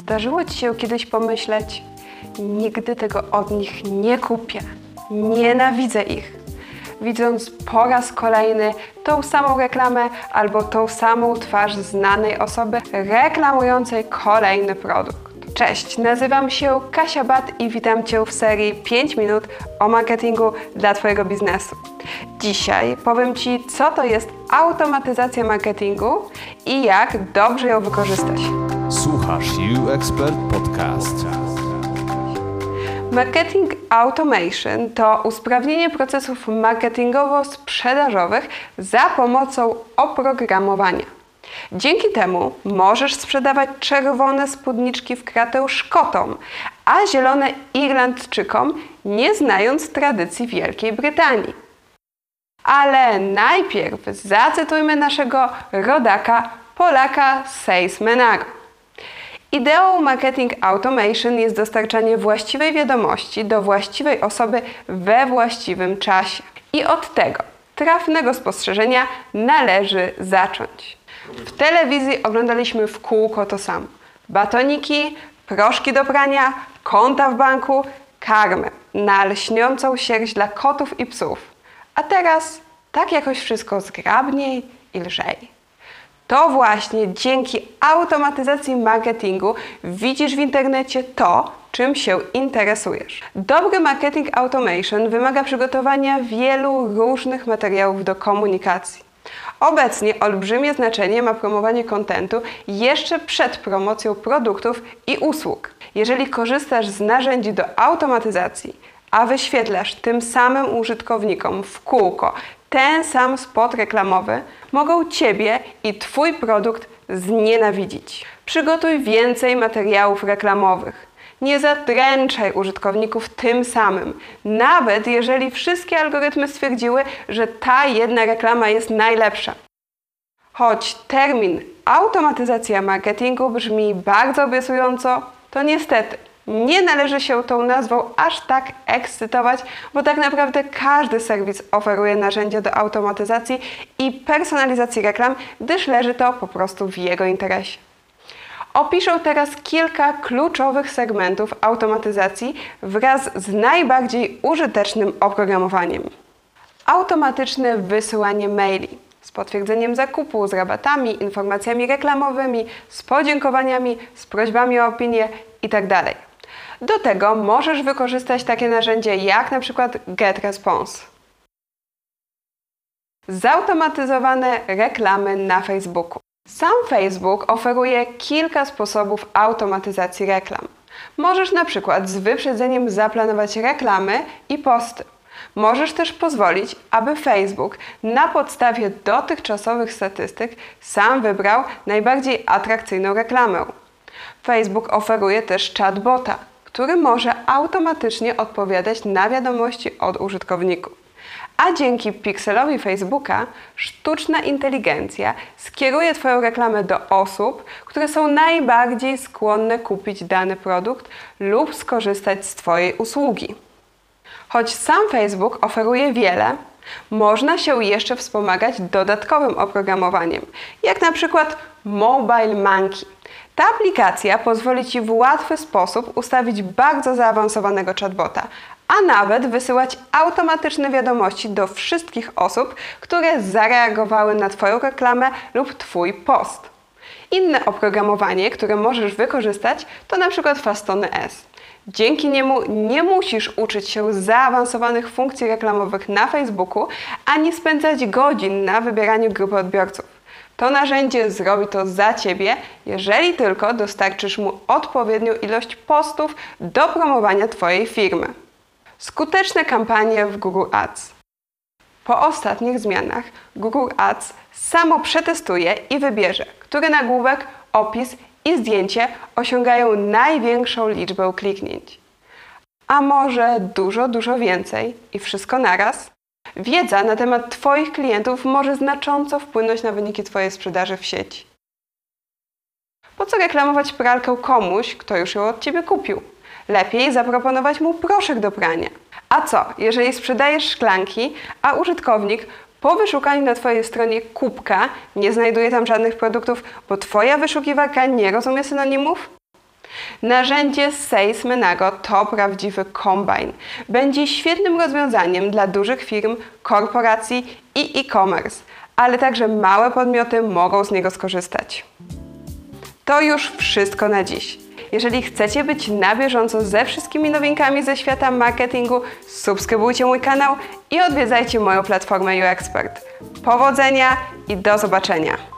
Zdarzyło Ci się kiedyś pomyśleć, nigdy tego od nich nie kupię, nienawidzę ich. Widząc po raz kolejny tą samą reklamę albo tą samą twarz znanej osoby reklamującej kolejny produkt. Cześć, nazywam się Kasia Bat i witam Cię w serii 5 minut o marketingu dla Twojego biznesu. Dzisiaj powiem Ci, co to jest automatyzacja marketingu i jak dobrze ją wykorzystać. Słuchasz You Expert Podcast. Marketing Automation to usprawnienie procesów marketingowo-sprzedażowych za pomocą oprogramowania. Dzięki temu możesz sprzedawać czerwone spódniczki w kratę Szkotom, a zielone Irlandczykom, nie znając tradycji Wielkiej Brytanii. Ale najpierw zacytujmy naszego rodaka, Polaka Salesmanaro. Ideą marketing automation jest dostarczanie właściwej wiadomości do właściwej osoby we właściwym czasie. I od tego trafnego spostrzeżenia należy zacząć. W telewizji oglądaliśmy w kółko to samo. Batoniki, proszki do prania, konta w banku, karmę na lśniącą sierść dla kotów i psów. A teraz tak jakoś wszystko zgrabniej i lżej. To właśnie dzięki automatyzacji marketingu widzisz w internecie to, czym się interesujesz. Dobry marketing automation wymaga przygotowania wielu różnych materiałów do komunikacji. Obecnie olbrzymie znaczenie ma promowanie kontentu jeszcze przed promocją produktów i usług. Jeżeli korzystasz z narzędzi do automatyzacji, a wyświetlasz tym samym użytkownikom w kółko ten sam spot reklamowy, mogą Ciebie i Twój produkt znienawidzić. Przygotuj więcej materiałów reklamowych. Nie zadręczaj użytkowników tym samym, nawet jeżeli wszystkie algorytmy stwierdziły, że ta jedna reklama jest najlepsza. Choć termin automatyzacja marketingu brzmi bardzo obiecująco, to niestety nie należy się tą nazwą aż tak ekscytować, bo tak naprawdę każdy serwis oferuje narzędzia do automatyzacji i personalizacji reklam, gdyż leży to po prostu w jego interesie. Opiszę teraz kilka kluczowych segmentów automatyzacji wraz z najbardziej użytecznym oprogramowaniem. Automatyczne wysyłanie maili z potwierdzeniem zakupu, z rabatami, informacjami reklamowymi, z podziękowaniami, z prośbami o opinię itd. Do tego możesz wykorzystać takie narzędzie jak na przykład GetResponse. Zautomatyzowane reklamy na Facebooku. Sam Facebook oferuje kilka sposobów automatyzacji reklam. Możesz na przykład z wyprzedzeniem zaplanować reklamy i posty. Możesz też pozwolić, aby Facebook na podstawie dotychczasowych statystyk sam wybrał najbardziej atrakcyjną reklamę. Facebook oferuje też chatbota, który może automatycznie odpowiadać na wiadomości od użytkowników. A dzięki pikselowi Facebooka sztuczna inteligencja skieruje Twoją reklamę do osób, które są najbardziej skłonne kupić dany produkt lub skorzystać z Twojej usługi. Choć sam Facebook oferuje wiele, można się jeszcze wspomagać dodatkowym oprogramowaniem, jak na przykład Mobile Monkey. Ta aplikacja pozwoli Ci w łatwy sposób ustawić bardzo zaawansowanego chatbota, a nawet wysyłać automatyczne wiadomości do wszystkich osób, które zareagowały na Twoją reklamę lub Twój post. Inne oprogramowanie, które możesz wykorzystać, to przykład Fastony S. Dzięki niemu nie musisz uczyć się zaawansowanych funkcji reklamowych na Facebooku, ani spędzać godzin na wybieraniu grupy odbiorców. To narzędzie zrobi to za Ciebie, jeżeli tylko dostarczysz mu odpowiednią ilość postów do promowania Twojej firmy. Skuteczne kampanie w Google Ads. Po ostatnich zmianach Google Ads samo przetestuje i wybierze, który nagłówek, opis i zdjęcie osiągają największą liczbę kliknięć. A może dużo, dużo więcej i wszystko naraz? Wiedza na temat Twoich klientów może znacząco wpłynąć na wyniki Twojej sprzedaży w sieci. Po co reklamować pralkę komuś, kto już ją od Ciebie kupił? Lepiej zaproponować mu proszek do prania. A co, jeżeli sprzedajesz szklanki, a użytkownik po wyszukaniu na Twojej stronie kubka nie znajduje tam żadnych produktów, bo Twoja wyszukiwarka nie rozumie synonimów? Narzędzie Sales Menago to prawdziwy kombajn. Będzie świetnym rozwiązaniem dla dużych firm, korporacji i e-commerce, ale także małe podmioty mogą z niego skorzystać. To już wszystko na dziś. Jeżeli chcecie być na bieżąco ze wszystkimi nowinkami ze świata marketingu, subskrybujcie mój kanał i odwiedzajcie moją platformę UExpert. Powodzenia i do zobaczenia!